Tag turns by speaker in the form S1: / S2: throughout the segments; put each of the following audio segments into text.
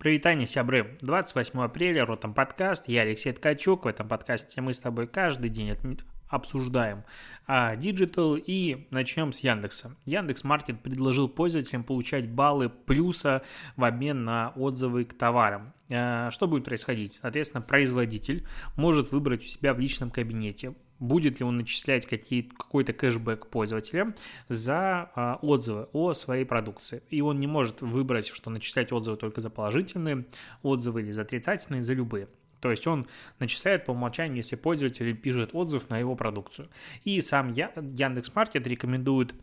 S1: Привитание, сябры. 28 апреля, Ротом подкаст. Я Алексей Ткачук. В этом подкасте мы с тобой каждый день обсуждаем а, Digital и начнем с Яндекса. Яндекс Маркет предложил пользователям получать баллы плюса в обмен на отзывы к товарам. А, что будет происходить? Соответственно, производитель может выбрать у себя в личном кабинете будет ли он начислять какие, какой-то кэшбэк пользователям за а, отзывы о своей продукции. И он не может выбрать, что начислять отзывы только за положительные отзывы или за отрицательные, за любые. То есть он начисляет по умолчанию, если пользователь пишет отзыв на его продукцию. И сам Яндекс.Маркет рекомендует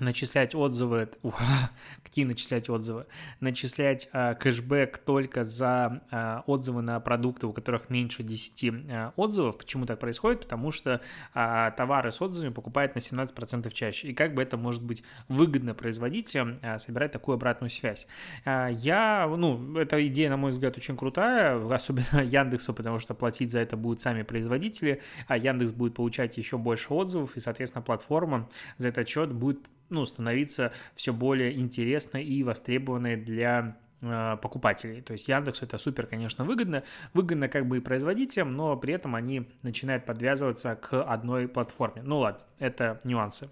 S1: начислять отзывы, какие начислять отзывы? Начислять э, кэшбэк только за э, отзывы на продукты, у которых меньше 10 э, отзывов. Почему так происходит? Потому что товары с отзывами покупают на 17% чаще. И как бы это может быть выгодно производителям собирать такую обратную связь. Я, ну, эта идея, на мой взгляд, очень крутая, особенно Яндексу, потому что платить за это будут сами производители, а Яндекс будет получать еще больше отзывов, и, соответственно, платформа за этот счет будет ну, становиться все более интересной и востребованной для э, покупателей. То есть Яндексу это супер, конечно, выгодно. Выгодно как бы и производителям, но при этом они начинают подвязываться к одной платформе. Ну ладно, это нюансы.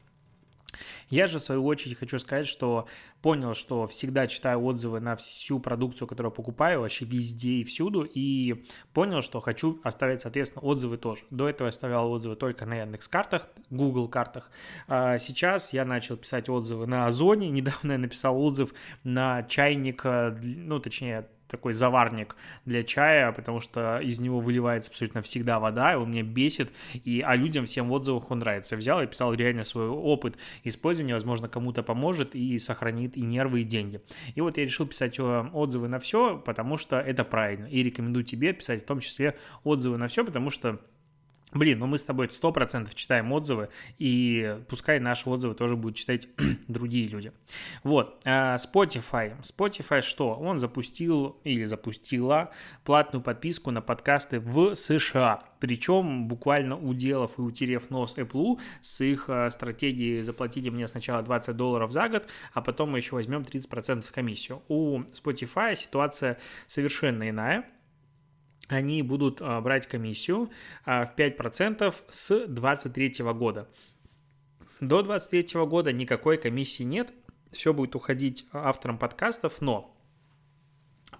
S1: Я же, в свою очередь, хочу сказать, что понял, что всегда читаю отзывы на всю продукцию, которую покупаю, вообще везде и всюду, и понял, что хочу оставить, соответственно, отзывы тоже. До этого я оставлял отзывы только на Яндекс картах, Google картах. А сейчас я начал писать отзывы на Озоне, недавно я написал отзыв на чайник, ну, точнее, такой заварник для чая, потому что из него выливается абсолютно всегда вода, и он меня бесит, и, а людям всем в отзывах он нравится. Я взял и писал реально свой опыт использования, возможно, кому-то поможет и сохранит и нервы, и деньги. И вот я решил писать э, отзывы на все, потому что это правильно, и рекомендую тебе писать в том числе отзывы на все, потому что Блин, ну мы с тобой сто процентов читаем отзывы, и пускай наши отзывы тоже будут читать другие люди. Вот, а, Spotify. Spotify что? Он запустил или запустила платную подписку на подкасты в США. Причем буквально уделав и утерев нос Apple с их а, стратегией заплатите мне сначала 20 долларов за год, а потом мы еще возьмем 30% комиссию. У Spotify ситуация совершенно иная они будут а, брать комиссию а, в 5% с 2023 года. До 2023 года никакой комиссии нет, все будет уходить авторам подкастов, но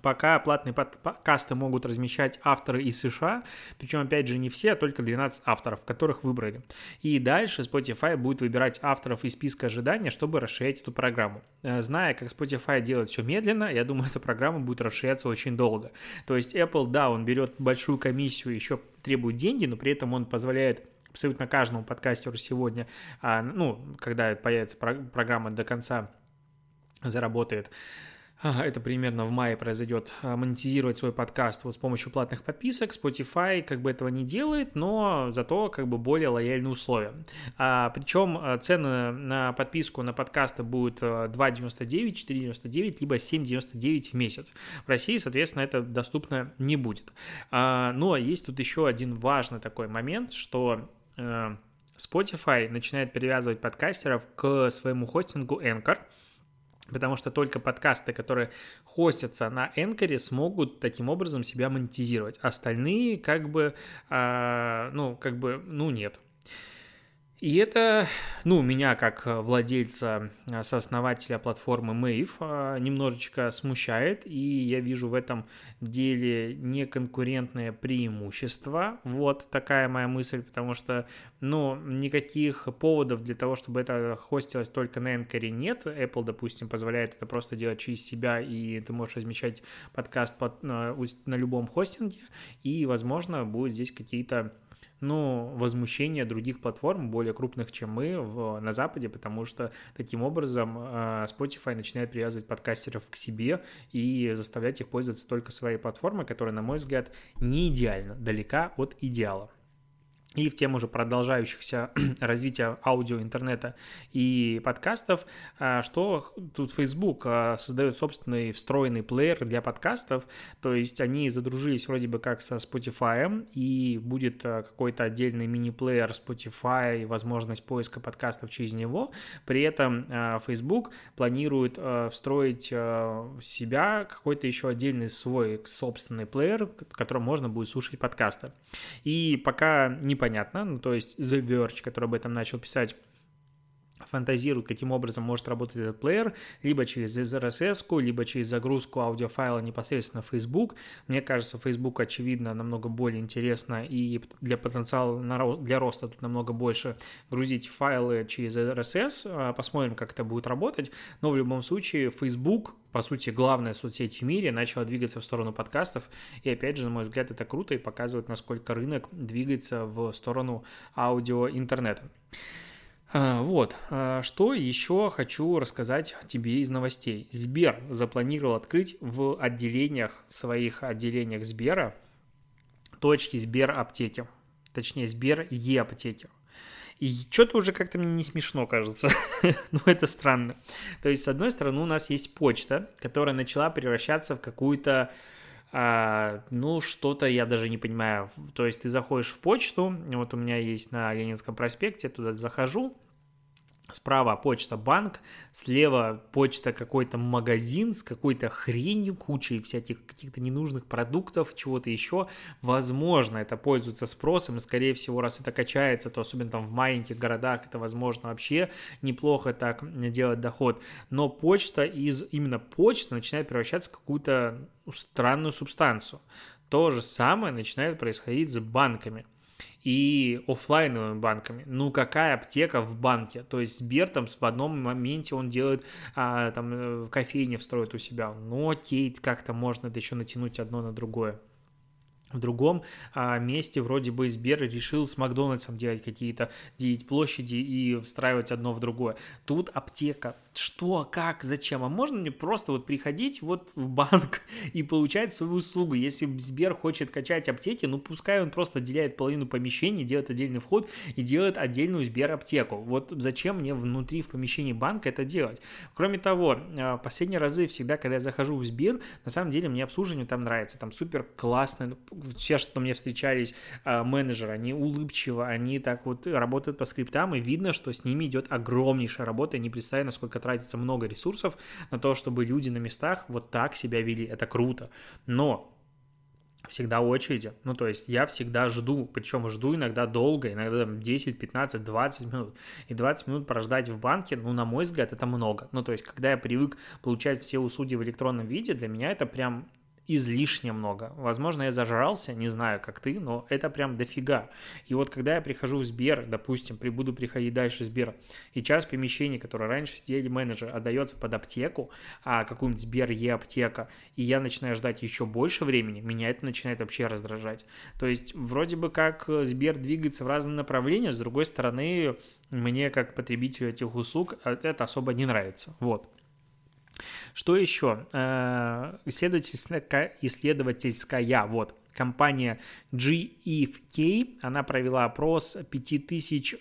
S1: Пока платные подкасты могут размещать авторы из США, причем, опять же, не все, а только 12 авторов, которых выбрали. И дальше Spotify будет выбирать авторов из списка ожидания, чтобы расширять эту программу. Э, зная, как Spotify делает все медленно, я думаю, эта программа будет расширяться очень долго. То есть Apple, да, он берет большую комиссию, еще требует деньги, но при этом он позволяет абсолютно каждому подкастеру сегодня, а, ну, когда появится программа до конца заработает, это примерно в мае произойдет, а, монетизировать свой подкаст вот с помощью платных подписок. Spotify как бы этого не делает, но зато как бы более лояльные условия. А, причем а, цены на подписку на подкасты будут 2,99, 4,99, либо 7,99 в месяц. В России, соответственно, это доступно не будет. А, но есть тут еще один важный такой момент, что э, Spotify начинает привязывать подкастеров к своему хостингу Anchor – потому что только подкасты, которые хостятся на Энкоре, смогут таким образом себя монетизировать. Остальные как бы, э, ну, как бы, ну, нет. И это, ну, меня как владельца, э, сооснователя платформы Mave э, немножечко смущает, и я вижу в этом деле неконкурентное преимущество. Вот такая моя мысль, потому что, ну, никаких поводов для того, чтобы это хостилось только на Anchor нет. Apple, допустим, позволяет это просто делать через себя, и ты можешь размещать подкаст под, на, на любом хостинге, и, возможно, будут здесь какие-то ну, возмущение других платформ, более крупных, чем мы в, на Западе, потому что таким образом э, Spotify начинает привязывать подкастеров к себе и заставлять их пользоваться только своей платформой, которая, на мой взгляд, не идеальна, далека от идеала. И в тему уже продолжающихся развития аудио, интернета и подкастов, а, что тут Facebook а, создает собственный встроенный плеер для подкастов, то есть они задружились вроде бы как со Spotify, и будет а, какой-то отдельный мини-плеер Spotify, возможность поиска подкастов через него, при этом Facebook планирует встроить в себя какой-то еще отдельный свой собственный плеер, в котором можно будет слушать подкасты. И пока не непонятно, ну, то есть The Verge, который об этом начал писать, фантазирует, каким образом может работать этот плеер, либо через RSS, либо через загрузку аудиофайла непосредственно в Facebook. Мне кажется, Facebook, очевидно, намного более интересно и для потенциала для роста тут намного больше грузить файлы через RSS. А, посмотрим, как это будет работать. Но в любом случае, Facebook по сути, главная соцсеть в мире, начала двигаться в сторону подкастов. И опять же, на мой взгляд, это круто и показывает, насколько рынок двигается в сторону аудио-интернета. А, вот, а, что еще хочу рассказать тебе из новостей. Сбер запланировал открыть в отделениях, своих отделениях Сбера, точки Сбер аптеки, точнее Сбер Е-аптеки. И что-то уже как-то мне не смешно кажется. ну, это странно. То есть, с одной стороны, у нас есть почта, которая начала превращаться в какую-то а, ну, что-то я даже не понимаю. То есть ты заходишь в почту, вот у меня есть на Ленинском проспекте, туда захожу, Справа почта банк, слева почта какой-то магазин с какой-то хренью, кучей всяких каких-то ненужных продуктов, чего-то еще. Возможно, это пользуется спросом, и скорее всего, раз это качается, то особенно там в маленьких городах это возможно вообще неплохо так делать доход. Но почта из именно почты начинает превращаться в какую-то странную субстанцию. То же самое начинает происходить с банками и офлайновыми банками. Ну, какая аптека в банке? То есть Сбер там в одном моменте он делает, а, там, э, в кофейне встроит у себя. Ну, окей, как-то можно это еще натянуть одно на другое. В другом а, месте вроде бы Сбер решил с Макдональдсом делать какие-то делить площади и встраивать одно в другое. Тут аптека что, как, зачем, а можно мне просто вот приходить вот в банк и получать свою услугу. Если Сбер хочет качать аптеки, ну пускай он просто отделяет половину помещений, делает отдельный вход и делает отдельную Сбер аптеку. Вот зачем мне внутри в помещении банка это делать? Кроме того, в последние разы всегда, когда я захожу в Сбер, на самом деле мне обслуживание там нравится, там супер классно, все, что мне встречались а, менеджеры, они улыбчивы, они так вот работают по скриптам, и видно, что с ними идет огромнейшая работа, я не представляю, насколько тратится много ресурсов на то, чтобы люди на местах вот так себя вели. Это круто. Но всегда очереди. Ну, то есть я всегда жду, причем жду иногда долго, иногда 10, 15, 20 минут. И 20 минут прождать в банке, ну, на мой взгляд, это много. Ну, то есть когда я привык получать все услуги в электронном виде, для меня это прям излишне много. Возможно, я зажрался, не знаю, как ты, но это прям дофига. И вот когда я прихожу в Сбер, допустим, буду приходить дальше в Сбер, и часть помещений, которые раньше сидели менеджер, отдается под аптеку, а какую-нибудь Сбер Е-аптека, и я начинаю ждать еще больше времени, меня это начинает вообще раздражать. То есть вроде бы как Сбер двигается в разные направления, с другой стороны, мне как потребителю этих услуг это особо не нравится. Вот. Что еще? Э, исследовательская, исследовательская вот, компания GFK, она провела опрос 5000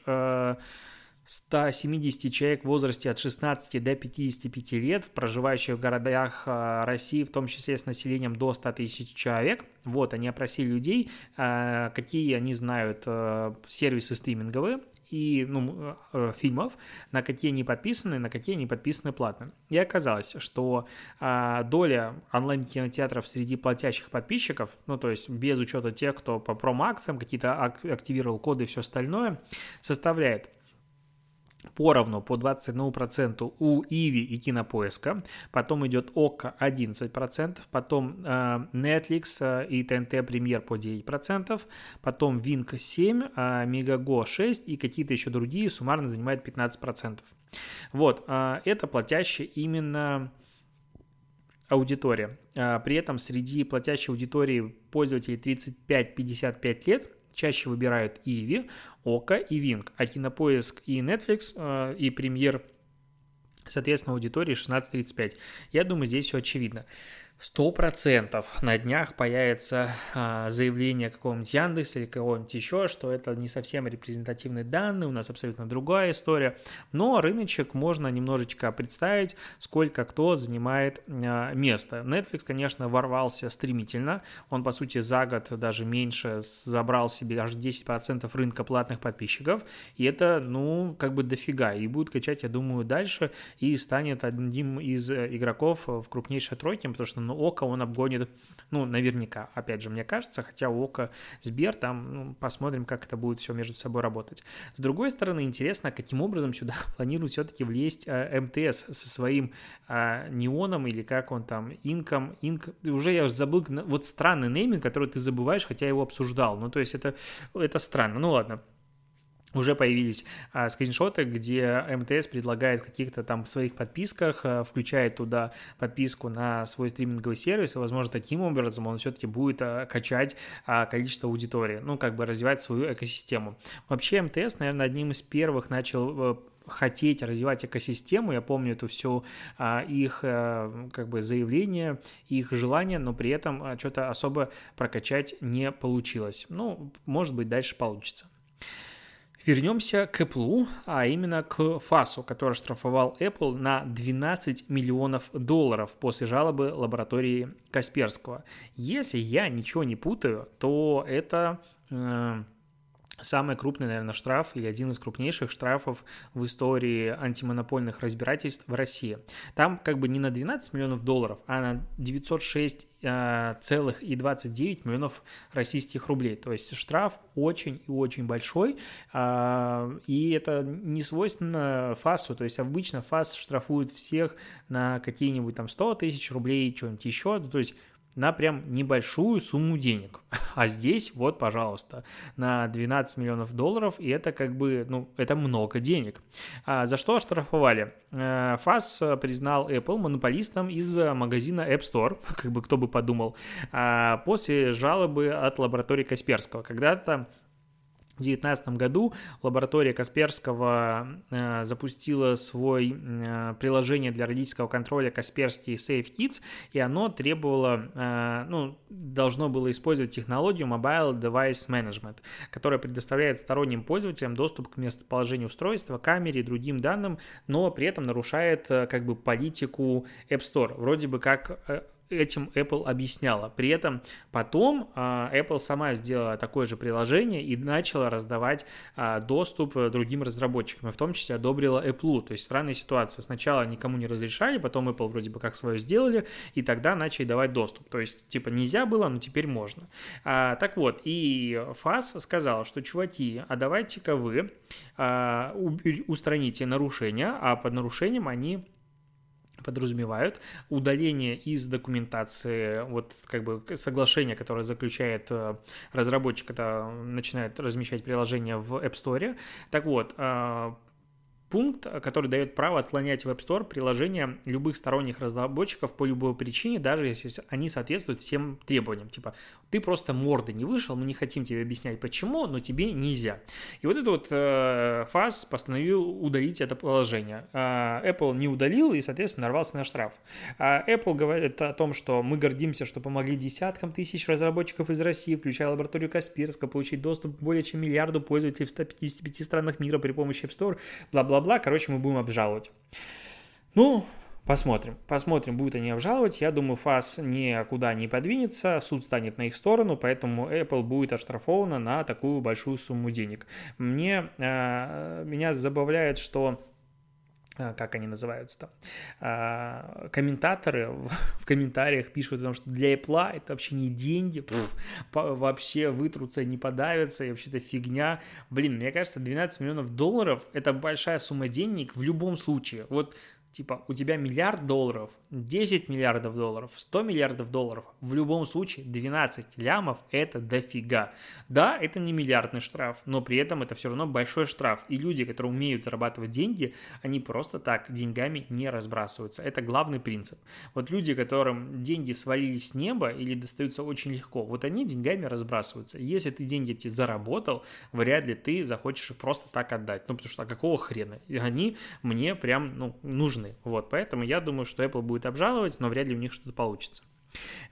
S1: 170 человек в возрасте от 16 до 55 лет, проживающих в городах э, России, в том числе с населением до 100 тысяч человек. Вот, они опросили людей, э, какие они знают сервисы стриминговые, и ну, э, фильмов, на какие они подписаны, на какие они подписаны платно. И оказалось, что э, доля онлайн-кинотеатров среди платящих подписчиков, ну то есть без учета тех, кто по промо-акциям какие-то активировал коды и все остальное, составляет поровну по 21% у Иви и Кинопоиска, потом идет ОККО 11%, потом э, Netflix э, и ТНТ Премьер по 9%, потом Винк 7%, э, Мегаго 6% и какие-то еще другие суммарно занимают 15%. Вот, э, это платящие именно аудитория. Э, при этом среди платящей аудитории пользователей 35-55 лет чаще выбирают Иви, Ока и Винг, а Кинопоиск и Netflix э, и Премьер, соответственно, аудитории 16-35. Я думаю, здесь все очевидно. Сто процентов на днях появится а, заявление какого-нибудь Яндекса или кого-нибудь еще, что это не совсем репрезентативные данные, у нас абсолютно другая история, но рыночек можно немножечко представить, сколько кто занимает а, место. Netflix, конечно, ворвался стремительно, он, по сути, за год даже меньше забрал себе аж 10% рынка платных подписчиков, и это, ну, как бы дофига, и будет качать, я думаю, дальше, и станет одним из э, игроков в крупнейшей тройке, потому что но Око он обгонит, ну, наверняка, опять же, мне кажется, хотя Око, Сбер, там, ну, посмотрим, как это будет все между собой работать. С другой стороны, интересно, каким образом сюда планирует все-таки влезть э, МТС со своим э, неоном или как он там, инком, инк, уже я забыл, вот странный нейминг, который ты забываешь, хотя его обсуждал, ну, то есть это, это странно, ну, ладно, уже появились а, скриншоты, где МТС предлагает в каких-то там своих подписках, а, включает туда подписку на свой стриминговый сервис, и, возможно, таким образом он все-таки будет а, качать а, количество аудитории, ну, как бы развивать свою экосистему. Вообще МТС, наверное, одним из первых начал э, хотеть развивать экосистему. Я помню это все а, их а, как бы заявление, их желание, но при этом а, что-то особо прокачать не получилось. Ну, может быть, дальше получится. Вернемся к Apple, а именно к ФАСу, который штрафовал Apple на 12 миллионов долларов после жалобы лаборатории Касперского. Если я ничего не путаю, то это э, самый крупный, наверное, штраф или один из крупнейших штрафов в истории антимонопольных разбирательств в России. Там как бы не на 12 миллионов долларов, а на 906 а, целых и 29 миллионов российских рублей. То есть штраф очень и очень большой, а, и это не свойственно ФАСу, то есть обычно ФАС штрафует всех на какие-нибудь там 100 тысяч рублей, что-нибудь еще, то есть на прям небольшую сумму денег. А здесь вот, пожалуйста, на 12 миллионов долларов, и это как бы, ну, это много денег. А за что оштрафовали? Э, ФАС признал Apple монополистом из магазина App Store, как бы кто бы подумал, а после жалобы от лаборатории Касперского. Когда-то 2019 году лаборатория Касперского э, запустила свое э, приложение для родительского контроля Касперский Safe Kids, и оно требовало, э, ну, должно было использовать технологию Mobile Device Management, которая предоставляет сторонним пользователям доступ к местоположению устройства, камере и другим данным, но при этом нарушает как бы политику App Store. Вроде бы как этим Apple объясняла. При этом потом а, Apple сама сделала такое же приложение и начала раздавать а, доступ другим разработчикам, в том числе одобрила Apple. То есть странная ситуация. Сначала никому не разрешали, потом Apple вроде бы как свое сделали, и тогда начали давать доступ. То есть типа нельзя было, но теперь можно. А, так вот, и ФАС сказал, что чуваки, а давайте-ка вы устраните нарушения, а под нарушением они подразумевают удаление из документации, вот как бы соглашение, которое заключает э, разработчик, это начинает размещать приложение в App Store. Так вот, э, пункт, который дает право отклонять в App Store приложения любых сторонних разработчиков по любой причине, даже если они соответствуют всем требованиям. Типа, ты просто морды не вышел, мы не хотим тебе объяснять почему, но тебе нельзя. И вот этот вот э, ФАС постановил удалить это приложение. Э, Apple не удалил и, соответственно, нарвался на штраф. А Apple говорит о том, что мы гордимся, что помогли десяткам тысяч разработчиков из России, включая лабораторию Касперского, получить доступ к более чем миллиарду пользователей в 155 странах мира при помощи App Store, бла-бла бла-бла, короче, мы будем обжаловать. Ну, Посмотрим. Посмотрим, будут они обжаловать. Я думаю, ФАС никуда не подвинется, суд станет на их сторону, поэтому Apple будет оштрафована на такую большую сумму денег. Мне, э, меня забавляет, что как они называются там, а, комментаторы в, комментариях пишут о том, что для Apple это вообще не деньги, вообще вытрутся, не подавятся, и вообще-то фигня. Блин, мне кажется, 12 миллионов долларов – это большая сумма денег в любом случае. Вот типа у тебя миллиард долларов, 10 миллиардов долларов, 100 миллиардов долларов, в любом случае 12 лямов это дофига. Да, это не миллиардный штраф, но при этом это все равно большой штраф. И люди, которые умеют зарабатывать деньги, они просто так деньгами не разбрасываются. Это главный принцип. Вот люди, которым деньги свалились с неба или достаются очень легко, вот они деньгами разбрасываются. Если ты деньги эти заработал, вряд ли ты захочешь их просто так отдать. Ну, потому что а какого хрена? И они мне прям ну, нужны. Вот, поэтому я думаю, что Apple будет обжаловать, но вряд ли у них что-то получится.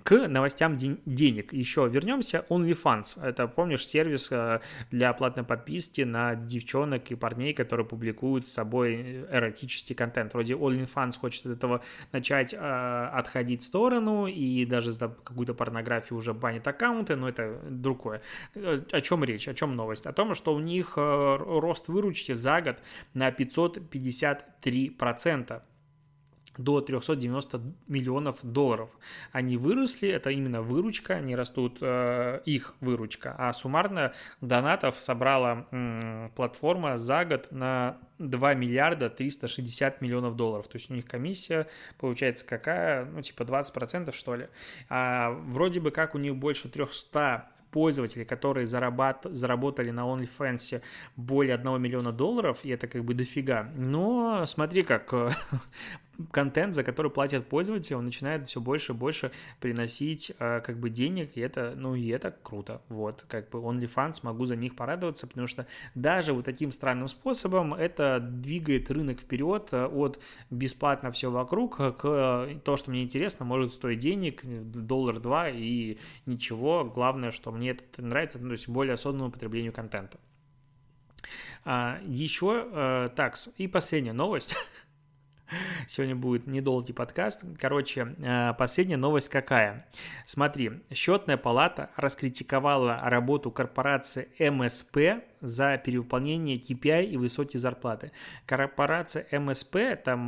S1: К новостям ден- денег еще вернемся. OnlyFans. Это, помнишь, сервис э, для платной подписки на девчонок и парней, которые публикуют с собой эротический контент. Вроде OnlyFans хочет от этого начать э, отходить в сторону и даже за какую-то порнографию уже банит аккаунты, но это другое. Э, о чем речь? О чем новость? О том, что у них э, рост выручки за год на 553% до 390 миллионов долларов. Они выросли, это именно выручка, они растут, э, их выручка, а суммарно донатов собрала э, платформа за год на 2 миллиарда 360 миллионов долларов. То есть у них комиссия получается какая? Ну, типа 20% что ли. А вроде бы как у них больше 300 пользователей, которые зарабат... заработали на OnlyFans более 1 миллиона долларов, и это как бы дофига. Но смотри, как контент, за который платят пользователи, он начинает все больше и больше приносить э, как бы денег, и это, ну, и это круто, вот, как бы OnlyFans, могу за них порадоваться, потому что даже вот таким странным способом это двигает рынок вперед э, от бесплатно все вокруг к э, то, что мне интересно, может стоить денег, доллар-два и ничего, главное, что мне это нравится, ну, то есть более осознанному потреблению контента. А, еще, э, так, и последняя новость – Сегодня будет недолгий подкаст. Короче, э, последняя новость какая? Смотри, счетная палата раскритиковала работу корпорации МСП за перевыполнение KPI и высокие зарплаты. Корпорация МСП, это,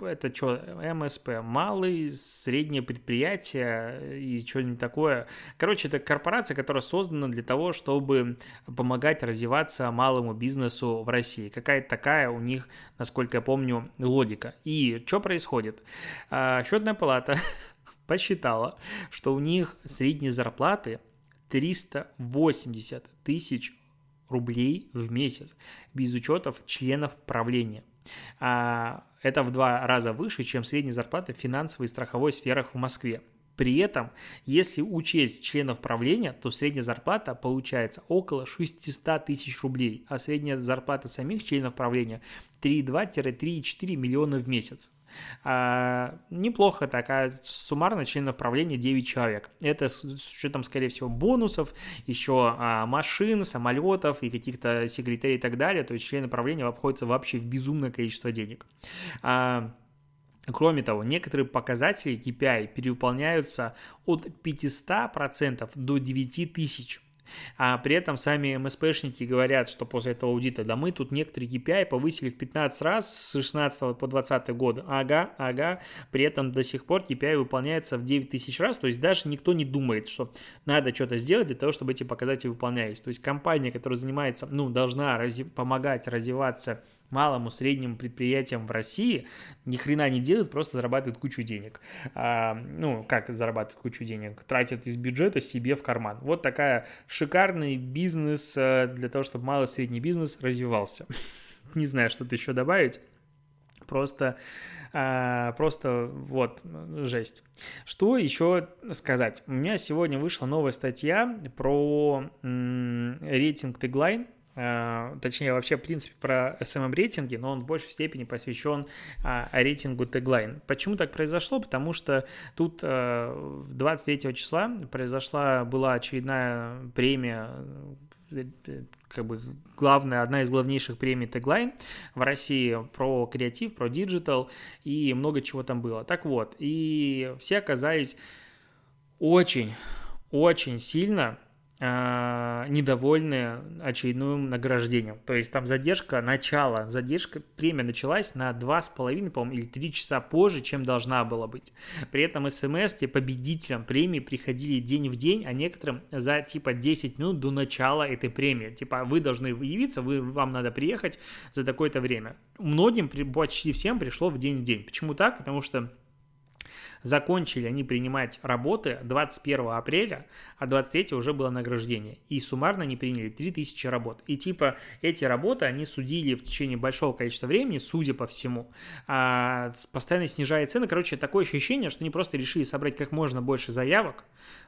S1: это что, МСП, малый, среднее предприятие и что-нибудь такое. Короче, это корпорация, которая создана для того, чтобы помогать развиваться малому бизнесу в России. Какая-то такая у них, насколько я помню, логика. И что происходит? А, счетная палата посчитала, что у них средние зарплаты 380 тысяч рублей в месяц, без учетов членов правления. А, это в два раза выше, чем средняя зарплата в финансовой и страховой сферах в Москве. При этом, если учесть членов правления, то средняя зарплата получается около 600 тысяч рублей, а средняя зарплата самих членов правления 3,2-3,4 миллиона в месяц. А, неплохо так, а суммарно членов правления 9 человек. Это с, с учетом, скорее всего, бонусов, еще а, машин, самолетов и каких-то секретарей и так далее. То есть члены правления обходятся вообще в безумное количество денег. А, Кроме того, некоторые показатели KPI перевыполняются от 500% до 9000%. А при этом сами МСПшники говорят, что после этого аудита, да мы тут некоторые KPI повысили в 15 раз с 16 по 20 год. Ага, ага. При этом до сих пор KPI выполняется в 9 тысяч раз. То есть даже никто не думает, что надо что-то сделать для того, чтобы эти показатели выполнялись. То есть компания, которая занимается, ну, должна рази- помогать развиваться малому, среднему предприятиям в России ни хрена не делают, просто зарабатывают кучу денег. А, ну, как зарабатывают кучу денег? Тратят из бюджета себе в карман. Вот такая шикарный бизнес э, для того, чтобы малый средний бизнес развивался. Не знаю, что-то еще добавить. Просто, а, просто вот, жесть. Что еще сказать? У меня сегодня вышла новая статья про рейтинг Теглайн точнее вообще в принципе про SMM рейтинги, но он в большей степени посвящен а, рейтингу теглайн. Почему так произошло? Потому что тут 23 э, числа произошла была очередная премия э, как бы главная, одна из главнейших премий Tagline в России про креатив, про digital и много чего там было. Так вот, и все оказались очень, очень сильно э, недовольны очередным награждением. То есть там задержка, начало, задержка, премия началась на 2,5, по-моему, или 3 часа позже, чем должна была быть. При этом смс победителям премии приходили день в день, а некоторым за типа 10 минут до начала этой премии. Типа вы должны явиться, вы, вам надо приехать за такое-то время. Многим, почти всем пришло в день в день. Почему так? Потому что Закончили они принимать работы 21 апреля, а 23 уже было награждение. И суммарно они приняли 3000 работ. И типа эти работы они судили в течение большого количества времени, судя по всему, а, постоянно снижая цены. Короче, такое ощущение, что они просто решили собрать как можно больше заявок,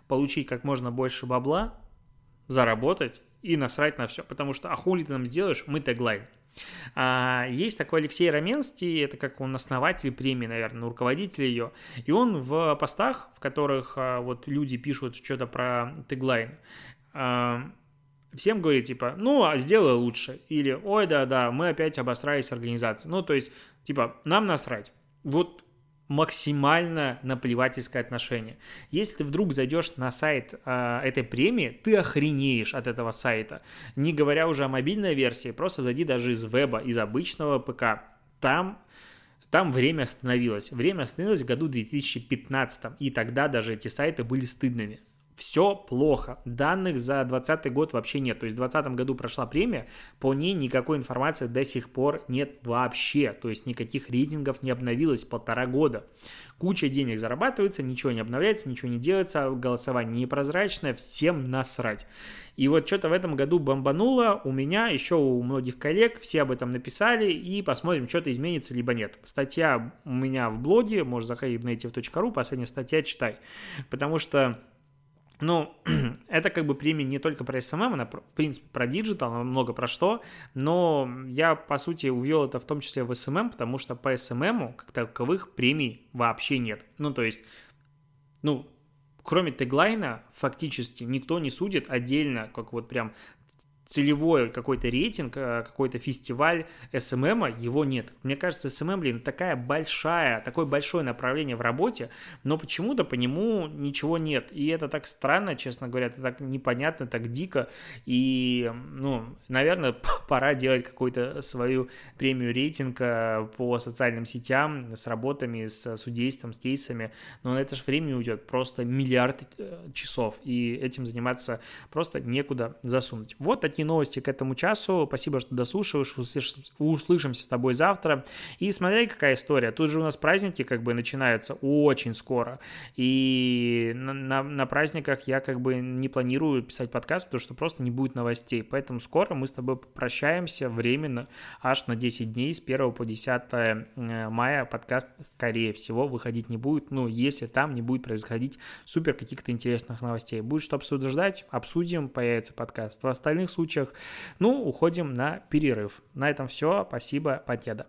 S1: получить как можно больше бабла, заработать и насрать на все. Потому что, а хули ты нам сделаешь, мы теглайн. А, есть такой Алексей Раменский, это как он основатель премии, наверное, руководитель ее, и он в постах, в которых а, вот люди пишут что-то про теглайн, а, всем говорит, типа, ну, а сделай лучше, или, ой, да-да, мы опять обосрались организацией. Ну, то есть, типа, нам насрать. Вот максимально наплевательское отношение. Если ты вдруг зайдешь на сайт э, этой премии, ты охренеешь от этого сайта. Не говоря уже о мобильной версии, просто зайди даже из веба, из обычного ПК. Там там время остановилось. Время остановилось в году 2015, и тогда даже эти сайты были стыдными все плохо. Данных за 2020 год вообще нет. То есть в 2020 году прошла премия, по ней никакой информации до сих пор нет вообще. То есть никаких рейтингов не обновилось полтора года. Куча денег зарабатывается, ничего не обновляется, ничего не делается, голосование непрозрачное, всем насрать. И вот что-то в этом году бомбануло у меня, еще у многих коллег, все об этом написали, и посмотрим, что-то изменится, либо нет. Статья у меня в блоге, можешь заходить в native.ru, последняя статья, читай. Потому что ну, это как бы премия не только про SMM, она, в принципе, про диджитал, она много про что, но я, по сути, увел это в том числе в SMM, потому что по SMM, как таковых, премий вообще нет. Ну, то есть, ну, кроме теглайна, фактически никто не судит отдельно, как вот прям целевой какой-то рейтинг, э, какой-то фестиваль SMM, его нет. Мне кажется, SMM, блин, такая большая, такое большое направление в работе, но почему-то по нему ничего нет. И это так странно, честно говоря, это так непонятно, так дико. И, ну, наверное, пора делать какую-то свою премию рейтинга по социальным сетям с работами, с судейством, с кейсами. Но на это же время уйдет просто миллиард э, часов. И этим заниматься просто некуда засунуть. Вот такие такие новости к этому часу. Спасибо, что дослушиваешь. Услышимся с тобой завтра. И смотри, какая история. Тут же у нас праздники как бы начинаются очень скоро. И на, на, на праздниках я как бы не планирую писать подкаст, потому что просто не будет новостей. Поэтому скоро мы с тобой прощаемся временно аж на 10 дней с 1 по 10 э, мая подкаст скорее всего выходить не будет. Ну, если там не будет происходить супер каких-то интересных новостей. Будет что обсуждать, обсудим, появится подкаст. В остальных случаях случаях. Ну, уходим на перерыв. На этом все. Спасибо, Покеда.